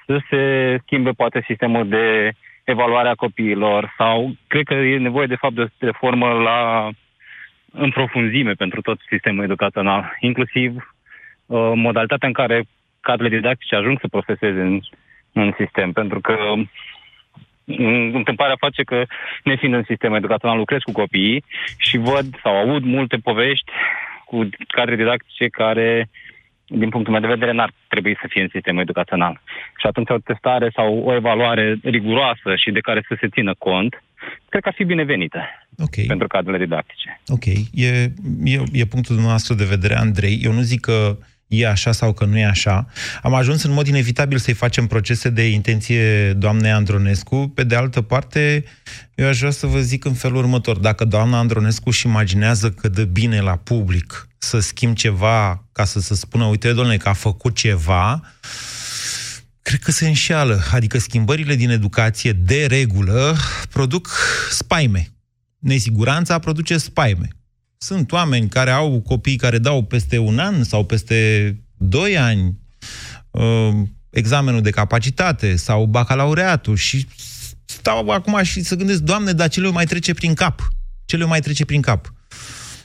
să se schimbe poate sistemul de evaluare a copiilor sau cred că e nevoie de fapt de o reformă la în profunzime pentru tot sistemul educațional, inclusiv uh, modalitatea în care cadrele didactice ajung să profeseze în, în sistem, pentru că mm, întâmplarea face că, nefiind în sistemul educațional, lucrez cu copiii și văd sau aud multe povești cu cadre didactice care, din punctul meu de vedere, n-ar trebui să fie în sistemul educațional. Și atunci o testare sau o evaluare riguroasă și de care să se țină cont, cred că ar fi binevenită
Ok.
pentru cadrele didactice.
Ok, e, e, e punctul dumneavoastră de vedere, Andrei. Eu nu zic că e așa sau că nu e așa. Am ajuns în mod inevitabil să-i facem procese de intenție doamnei Andronescu. Pe de altă parte, eu aș vrea să vă zic în felul următor. Dacă doamna Andronescu își imaginează că dă bine la public să schimb ceva ca să se spună, uite, domnule, că a făcut ceva, cred că se înșeală. Adică schimbările din educație, de regulă, produc spaime. Nesiguranța produce spaime. Sunt oameni care au copii care dau peste un an sau peste doi ani uh, examenul de capacitate sau bacalaureatul și stau acum și să gândesc, Doamne, dar ce le mai trece prin cap? Ce le mai trece prin cap?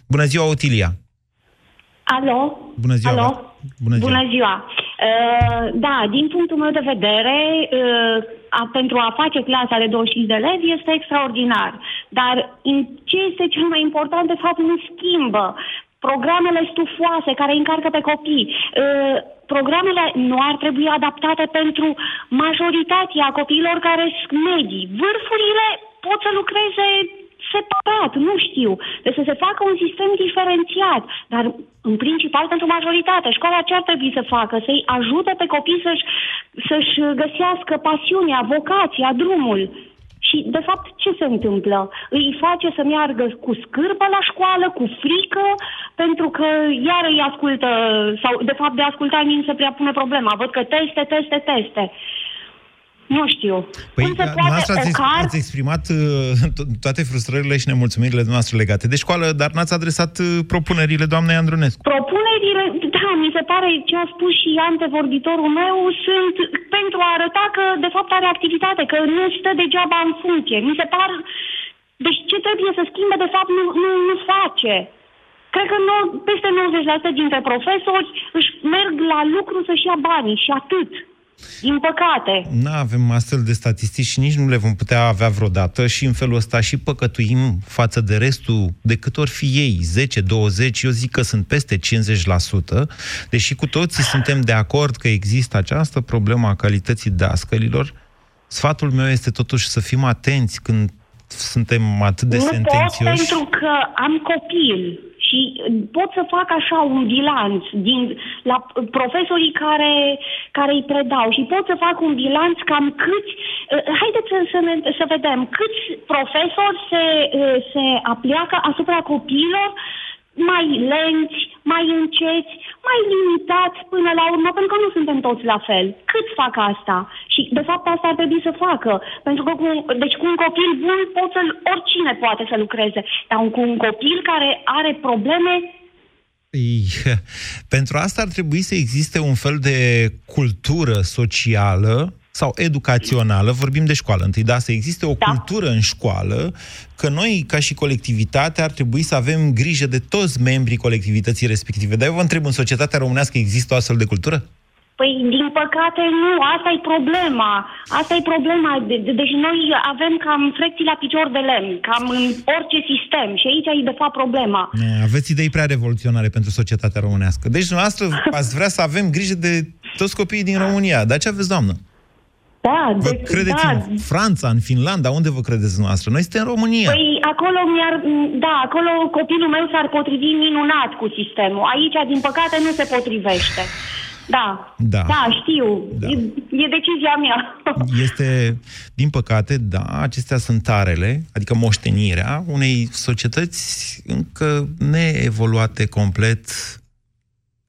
Bună ziua, Otilia!
Alo?
Bună ziua!
Alo?
Bună ziua!
Bună ziua!
Uh, da, din punctul meu de vedere, uh, a, pentru a face clasa de 25 de elevi este extraordinar. Dar în ce este cel mai important, de fapt, nu schimbă. Programele stufoase care încarcă pe copii, uh, programele nu ar trebui adaptate pentru majoritatea copiilor care sunt medii. Vârfurile pot să lucreze separat, nu știu. Deci să se facă un sistem diferențiat, dar în principal pentru majoritate. Școala ce ar trebui să facă? Să-i ajute pe copii să-și, să-și găsească pasiunea, vocația, drumul. Și, de fapt, ce se întâmplă? Îi face să meargă cu scârbă la școală, cu frică, pentru că iar îi ascultă, sau, de fapt, de ascultat nimeni se prea pune problema. Văd că teste, teste, teste. Nu știu.
Păi,
Cum se poate
noastră ați,
o carte...
ați exprimat uh, to- toate frustrările și nemulțumirile noastre legate de școală, dar n-ați adresat uh, propunerile doamnei Andronescu.
Propunerile, da, mi se pare ce a spus și antevorbitorul meu, sunt pentru a arăta că, de fapt, are activitate, că nu stă degeaba în funcție. Mi se par... Deci ce trebuie să schimbe, de fapt, nu, nu, nu face. Cred că nu, peste 90% dintre profesori își merg la lucru să-și ia banii și atât. Din păcate.
Nu avem astfel de statistici și nici nu le vom putea avea vreodată și în felul ăsta și păcătuim față de restul, de cât ori fi ei, 10, 20, eu zic că sunt peste 50%, deși cu toții suntem de acord că există această problemă a calității dascălilor, sfatul meu este totuși să fim atenți când suntem atât de
nu pot
sentențioși.
pentru că am copil și pot să fac așa un bilanț din, la profesorii care, care îi predau și pot să fac un bilanț cam câți, uh, haideți să, să, ne, să vedem, câți profesori se, uh, se apleacă asupra copiilor mai lenți, mai înceți, mai limitați până la urmă, pentru că nu suntem toți la fel. Cât fac asta? Și, de fapt, asta ar trebui să facă. Pentru că, cu, deci, cu un copil bun, pot să, oricine poate să lucreze. Dar cu un copil care are probleme,
Ei, Pentru asta ar trebui să existe un fel de cultură socială sau educațională, vorbim de școală întâi, da, să existe o da. cultură în școală, că noi, ca și colectivitate, ar trebui să avem grijă de toți membrii colectivității respective. Dar eu vă întreb, în societatea românească există o astfel de cultură?
Păi, din păcate, nu. Asta e problema. Asta e problema. De- de- Deci noi avem cam frecții la picior de lemn, cam în orice sistem. Și aici e, de fapt, problema.
Ne, Aveți idei prea revoluționare pentru societatea românească. Deci, dumneavoastră, ați vrea să avem grijă de toți copiii din România. Dar ce aveți, doamnă?
Da,
Vă
deci,
credeți
da.
în Franța, în Finlanda? Unde vă credeți dumneavoastră? Noi suntem în România.
Păi acolo mi-ar, da, acolo copilul meu s-ar potrivi minunat cu sistemul. Aici, din păcate, nu se potrivește. Da,
Da.
da știu.
Da.
E, e decizia mea.
Este, din păcate, da, acestea sunt tarele, adică moștenirea unei societăți încă neevoluate complet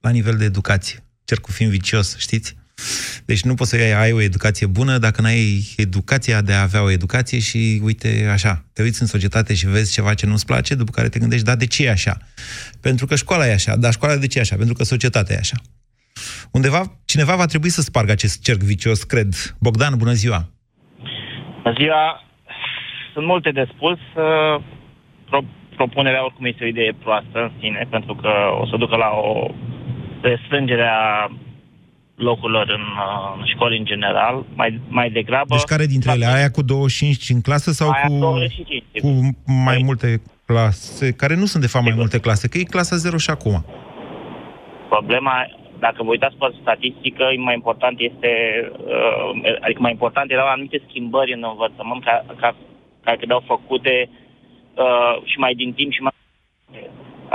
la nivel de educație. Cercul fiind vicios, știți? Deci nu poți să ai, ai o educație bună dacă n-ai educația de a avea o educație și, uite, așa, te uiți în societate și vezi ceva ce nu-ți place, după care te gândești, da, de ce e așa? Pentru că școala e așa, dar școala de ce e așa? Pentru că societatea e așa. Undeva, cineva va trebui să spargă acest cerc vicios, cred. Bogdan, bună ziua!
Bună ziua! Sunt multe de spus. Uh, Pro- propunerea oricum este o idee proastă în sine, pentru că o să ducă la o restrângere a locurilor în, uh, în școli în general, mai, mai degrabă...
Deci care dintre ele? Aia cu 25 în clasă sau
Aia
cu,
25,
cu mai multe clase? Care nu sunt de fapt mai multe clase, că e clasa 0 și acum.
Problema, dacă vă uitați pe statistică, mai important este, uh, adică mai important erau anumite schimbări în învățământ ca, ca, care trebuiau făcute uh, și mai din timp și mai...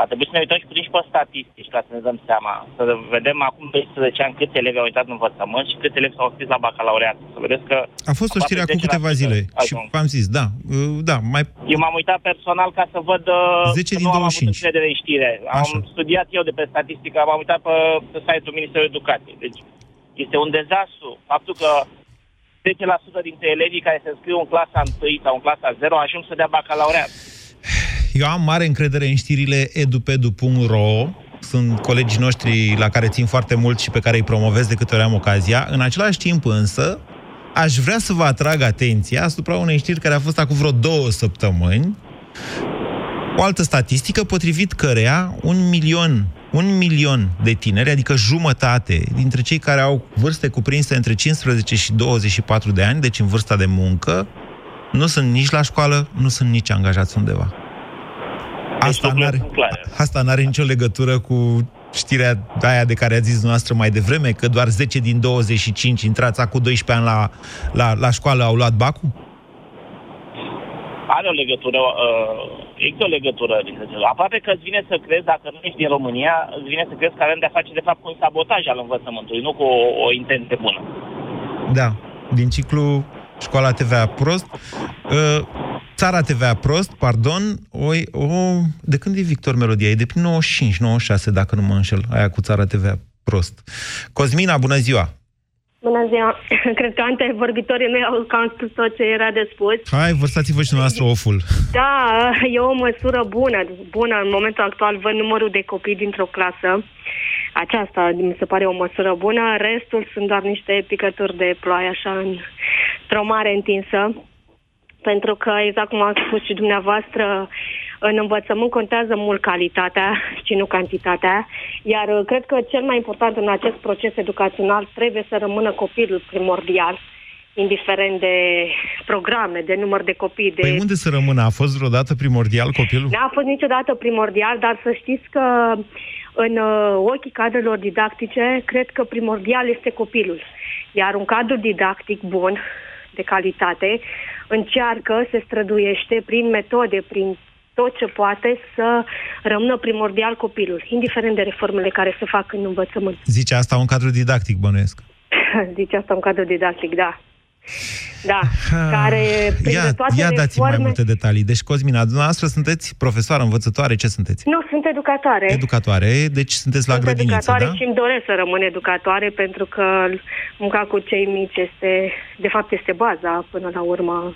Ar trebui să ne uităm și puțin și pe statistici ca să ne dăm seama. Să vedem acum pe 11 ani câți elevi au uitat în învățământ și câți elevi s-au scris la bacalaureat. Să vedeți că...
A fost o știre acum câteva zile și v-am zis, da, uh, da, mai
Eu m-am uitat personal ca să văd... uh,
10
că
din
nu am
25.
avut încredere în știre. Am
Așa.
studiat eu de pe statistică, m-am uitat pe, pe site-ul Ministerului Educației. Deci este un dezastru faptul că 10% dintre elevii care se înscriu în clasa 1 sau în clasa 0 ajung să dea bacalaureat.
Eu am mare încredere în știrile edupedu.ro sunt colegii noștri la care țin foarte mult și pe care îi promovez de câte ori am ocazia. În același timp însă, aș vrea să vă atrag atenția asupra unei știri care a fost acum vreo două săptămâni. O altă statistică potrivit căreia un milion, un milion de tineri, adică jumătate dintre cei care au vârste cuprinse între 15 și 24 de ani, deci în vârsta de muncă, nu sunt nici la școală, nu sunt nici angajați undeva. Asta
lucrurile
n-are,
sunt clare.
asta n-are nicio legătură cu știrea aia de care a zis noastră mai devreme, că doar 10 din 25 intrați acum 12 ani la, la, la școală au luat bacul?
Are o legătură, uh, există o legătură dintre cele. Aproape că îți vine să crezi, dacă nu ești din România, îți vine să crezi că avem de-a face de fapt cu un sabotaj al învățământului, nu cu o, o intenție bună.
Da, din ciclu școala TVA prost, uh, țara TVA prost, pardon, o, o, de când e Victor Melodia? E de prin 95, 96, dacă nu mă înșel, aia cu țara TVA prost. Cosmina, bună ziua!
Bună ziua! Cred că antevorbitorii mei au cam spus tot ce era de spus.
Hai, vărsați-vă și dumneavoastră oful.
Da, e o măsură bună. Bună, în momentul actual văd numărul de copii dintr-o clasă. Aceasta mi se pare o măsură bună. Restul sunt doar niște picături de ploaie, așa, într-o mare întinsă. Pentru că, exact cum ați spus și dumneavoastră, în învățământ contează mult calitatea și nu cantitatea, iar uh, cred că cel mai important în acest proces educațional trebuie să rămână copilul primordial, indiferent de programe, de număr de copii. De...
Păi unde să rămână? A fost vreodată primordial copilul?
N-a fost niciodată primordial, dar să știți că în uh, ochii cadrelor didactice, cred că primordial este copilul. Iar un cadru didactic bun, de calitate, încearcă, se străduiește prin metode, prin tot ce poate să rămână primordial copilul, indiferent de reformele care se fac în învățământ.
Zice asta un cadru didactic, bănuiesc.
Zice asta un cadru didactic, da. Da, care prinde
Ia,
toate
ia dați
reforme...
mai multe detalii. Deci, Cosmina, dumneavoastră sunteți profesoară, învățătoare, ce sunteți?
Nu, sunt educatoare.
Educatoare, deci sunteți la
sunt
grădiniță,
educatoare
da?
și îmi doresc să rămân educatoare pentru că munca cu cei mici este, de fapt, este baza până la urmă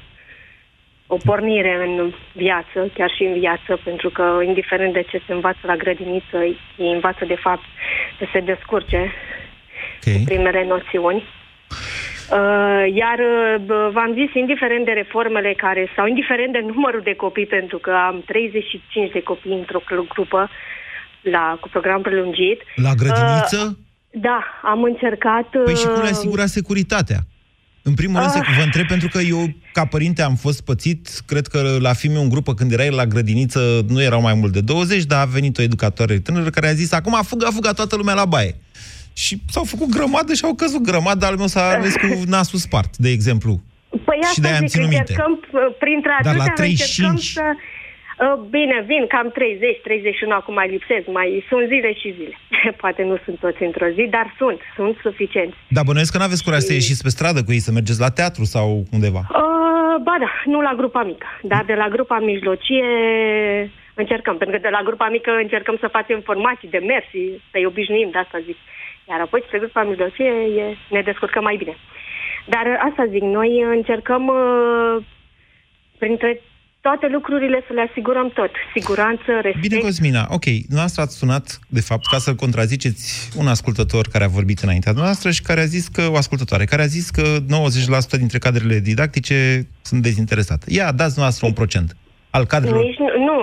o pornire în viață, chiar și în viață, pentru că indiferent de ce se învață la grădiniță, ei învață de fapt să se descurce
okay.
cu primele noțiuni. Uh, iar uh, v-am zis, indiferent de reformele care, sau indiferent de numărul de copii, pentru că am 35 de copii într-o grupă la, cu program prelungit.
La grădiniță?
Uh, da, am încercat...
Păi și cum le
uh,
asigura securitatea? În primul rând,
Ah.
vă întreb pentru că eu, ca părinte, am fost pățit. Cred că la fi în grupă, când era el la grădiniță, nu erau mai mult de 20, dar a venit o educatoare tânără care a zis, acum fugă, fugă toată lumea la baie. Și s-au făcut grămadă și au căzut grămadă, al meu s-a ales cu nasul spart, de exemplu.
Păi
Și
asta
de-aia am
zic,
ținut minte.
încercăm, uh, printre
Dar la
atâtea, încercăm
35?
să... Uh, Bine, vin cam 30, 31, acum mai lipsesc, mai sunt zile și zile. Poate nu sunt toți într-o zi, dar sunt, sunt suficienți.
Dar bănuiesc că n-aveți curaj să ieșiți pe stradă cu ei, să mergeți la teatru sau undeva.
Uh, ba da, nu la grupa mică, dar de la grupa mijlocie încercăm, pentru că de la grupa mică încercăm să facem informații de mersi, să-i obișnuim, de asta zic. Iar apoi spre grupa mijlocie e, ne descurcăm mai bine. Dar uh, asta zic, noi încercăm uh, printre toate lucrurile să le asigurăm tot. Siguranță, respect.
Bine, Cosmina, ok, dumneavoastră ați sunat, de fapt, ca să contraziceți un ascultător care a vorbit înaintea noastră și care a zis că, o ascultătoare, care a zis că 90% dintre cadrele didactice sunt dezinteresate. Ia, dați dumneavoastră un procent al cadrelor.
Nici, nu, nu,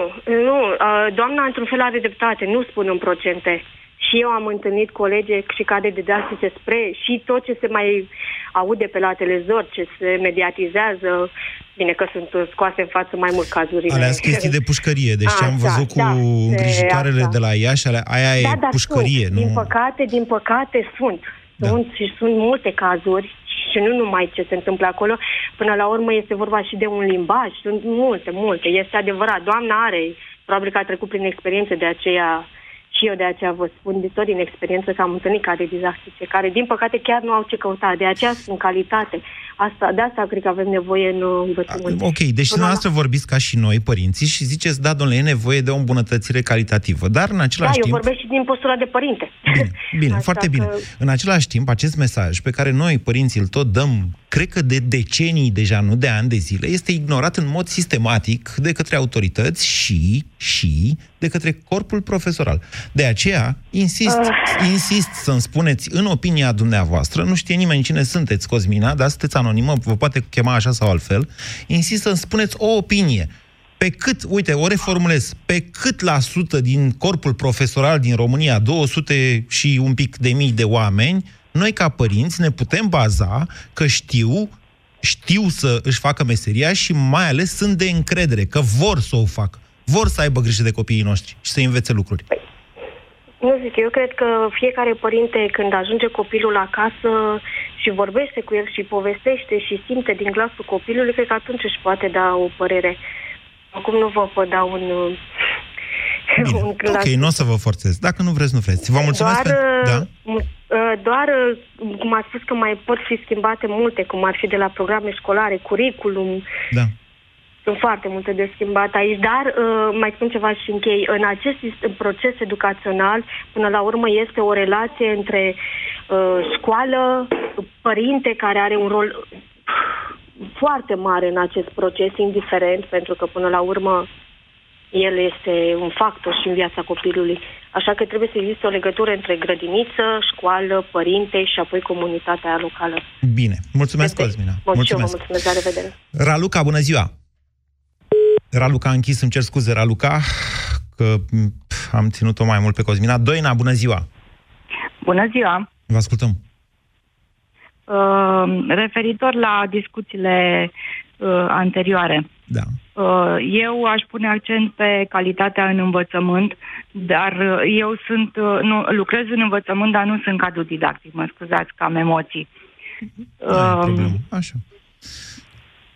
nu. Uh, Doamna, într-un fel, are dreptate. Nu spun în procente. Și eu am întâlnit colege și cadre didactice spre și tot ce se mai aude pe la telezor, ce se mediatizează, bine că sunt scoase în față mai mult cazurile.
Alea sunt chestii de pușcărie, deci ce am
Așa,
văzut cu
da,
îngrijitoarele
asta.
de la Iași, alea, aia
da,
e
dar
pușcărie,
sunt.
nu?
Din păcate, din păcate sunt.
Da.
Sunt și sunt multe cazuri și nu numai ce se întâmplă acolo. Până la urmă este vorba și de un limbaj. Sunt multe, multe. Este adevărat. Doamna are, probabil că a trecut prin experiențe, de aceea și eu de aceea vă spun de tot din experiență că am întâlnit cadre didactice care, din păcate, chiar nu au ce căuta. De aceea spun calitate. Asta, de asta cred că avem nevoie în uh, învățământ.
Ok, deci
Până la-
dumneavoastră vorbiți ca și noi, părinții, și ziceți, da, domnule, e nevoie de o îmbunătățire calitativă. Dar, în
Da,
același
eu
timp...
vorbesc și din postura de părinte.
Bine,
Așa
foarte bine.
că-
În același timp, acest mesaj pe care noi, părinții, îl tot dăm, cred că de decenii deja, nu de ani de zile, este ignorat în mod sistematic de către autorități și, și de către corpul profesoral. De aceea, insist,
Ah.
insist să-mi spuneți, în opinia dumneavoastră, nu știe nimeni cine sunteți, Cosmina, dar sunteți anonimă, vă poate chema așa sau altfel, insist să-mi spuneți o opinie. pe cât, uite, o reformulez, pe cât la sută din corpul profesoral din România, 200 și un pic de mii de oameni, noi ca părinți ne putem baza că știu știu să își facă meseria și mai ales sunt de încredere, că vor să o facă. Vor să aibă grijă de copiii noștri și să învețe lucruri.
Nu zic, eu cred că fiecare părinte când ajunge copilul acasă și vorbește cu el și povestește și simte din glasul copilului, cred că atunci își poate da o părere. Acum nu vă pot da un,
Bine,
un glas.
ok, nu o să vă forțez. Dacă nu vreți, nu vreți. Vă mulțumesc.
Doar,
pentru- da?
Uh, doar, uh, cum ați spus că mai pot fi schimbate multe, cum ar fi de la programe școlare, curriculum,
Da.
sunt foarte multe de schimbat aici, dar uh, mai spun ceva și închei. În acest ist- proces educațional, până la urmă, este o relație între uh, școală, părinte, care are un rol foarte mare în acest proces, indiferent, pentru că până la urmă el este un factor și în viața copilului. Așa că trebuie să existe o legătură între grădiniță, școală, părinte și apoi comunitatea locală.
Bine. Mulțumesc, Cosmina.
Mulțumesc. Eu vă
Mulțumesc.
mulțumesc, la revedere.
Raluca, bună ziua! Raluca a închis, îmi cer scuze, Raluca, că m, am ținut-o mai mult pe Cosmina. Doina, bună ziua!
Bună ziua!
Vă ascultăm.
Uh, referitor la discuțiile uh, anterioare,
Da.
uh, eu aș pune accent pe calitatea în învățământ, dar uh, eu sunt, uh, nu, lucrez în învățământ, dar nu sunt cadru didactic, mă scuzați, că am emoții. Uh,
Așa.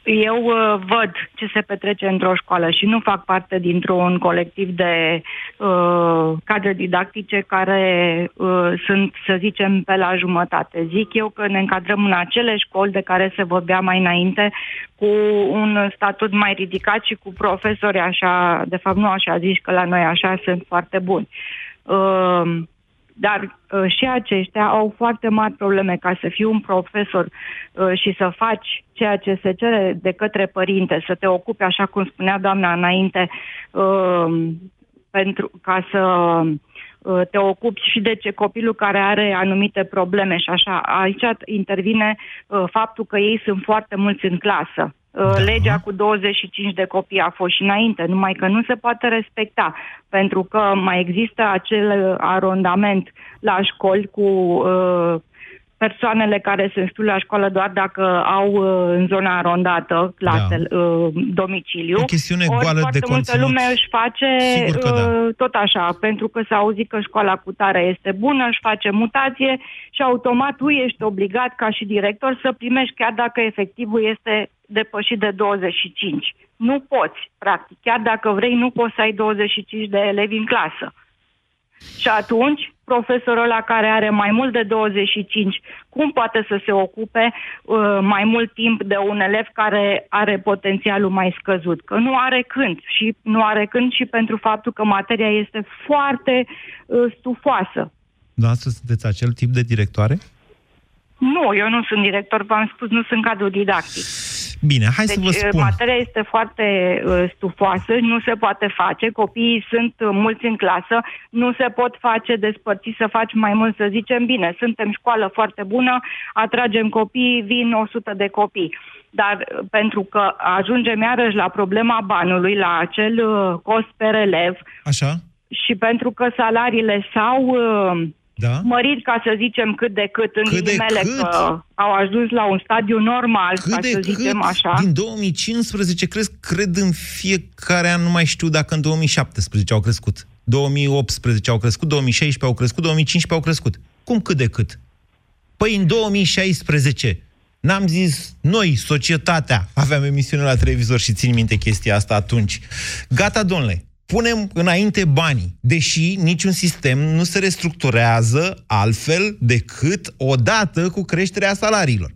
Eu uh, văd ce se petrece într-o școală și nu fac parte dintr-un colectiv de uh, cadre didactice care uh, sunt, să zicem, pe la jumătate. Zic eu că ne încadrăm în acele școli de care se vorbea mai înainte, cu un statut mai ridicat și cu profesori așa, de fapt nu așa zici că la noi așa sunt foarte buni. Uh, dar uh, și aceștia au foarte mari probleme ca să fii un profesor uh, și să faci ceea ce se cere de către părinte, să te ocupi, așa cum spunea doamna înainte, uh, pentru ca să uh, te ocupi și de ce copilul care are anumite probleme și așa. Aici intervine uh, faptul că ei sunt foarte mulți în clasă. Uh, Legea cu 25 de copii a fost și înainte, numai că nu se poate respecta, pentru că mai există acel arondament la școli cu uh, persoanele se înscriu la școală doar dacă au uh, în zona arondată clase, da. uh, domiciliu.
O chestiune
Ori
goală
foarte
de
multă
conținut.
lume își face
Sigur că da.
uh, tot așa, pentru că s-a auzit că școala cu tare este bună, își face mutație și automat tu ești obligat ca și director să primești chiar dacă efectivul este depășit de 25. Nu poți, practic. Chiar dacă vrei, nu poți să ai 25 de elevi în clasă. Și atunci, profesorul ăla care are mai mult de 25, cum poate să se ocupe uh, mai mult timp de un elev care are potențialul mai scăzut? Că nu are când. Și nu are când și pentru faptul că materia este foarte uh, stufoasă.
Dumneavoastră sunteți acel tip de directoare?
Nu, eu nu sunt director, v-am spus, nu sunt cadru didactic.
Bine, hai
deci,
să vă
uh,
spun.
materia este foarte uh, stufoasă, nu se poate face, copiii sunt uh, mulți în clasă, nu se pot face despărțiți să faci mai mult, să zicem, bine, suntem școală foarte bună, atragem copii, vin 100 de copii. Dar uh, pentru că ajungem iarăși la problema banului, la acel uh, cost per elev,
Așa?
și pentru că salariile s-au uh,
da?
mărit, ca să zicem, cât de cât, în
Cât de
ghilimele
cât?
că au ajuns la un stadiu normal,
Cât
ca
de
să
cât?
zicem așa.
Din 2015 cresc, cred în fiecare an, nu mai știu dacă în 2017 au crescut. 2018 au crescut, 2016 au crescut, 2015 au crescut. Cum cât de cât? Păi în 2016 n-am zis noi, societatea, aveam emisiune la televizor și țin minte chestia asta atunci. Gata, domnule, punem înainte banii, deși niciun sistem nu se restructurează altfel decât odată cu creșterea salariilor.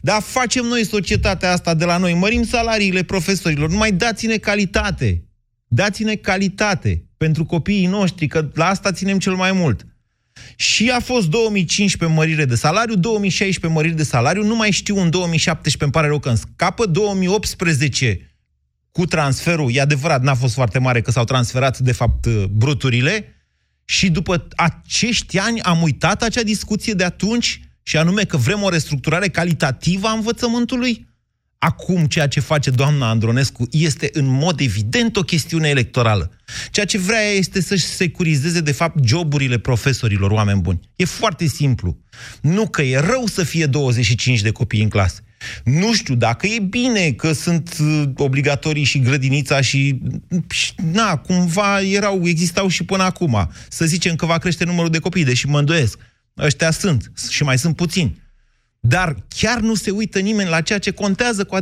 Dar facem noi societatea asta de la noi, mărim salariile profesorilor, numai dați-ne calitate. Dați-ne calitate pentru copiii noștri, că la asta ținem cel mai mult. Și a fost 2015 mărire de salariu, 2016 mărire de salariu, nu mai știu în 2017, îmi pare rău că îmi scapă, 2018 cu transferul, e adevărat, n-a fost foarte mare că s-au transferat, de fapt, bruturile, și după acești ani am uitat acea discuție de atunci, și anume că vrem o restructurare calitativă a învățământului? Acum, ceea ce face doamna Andronescu este în mod evident o chestiune electorală. Ceea ce vrea ea este să-și securizeze, de fapt, joburile profesorilor, oameni buni. E foarte simplu. Nu că e rău să fie 25 de copii în clasă. Nu știu dacă e bine că sunt uh, obligatorii și grădinița și, și na, cumva erau, existau și până acum. Să zicem că va crește numărul de copii, deși mă îndoiesc. Ăștia sunt și mai sunt puțini. Dar chiar nu se uită nimeni la ceea ce contează cu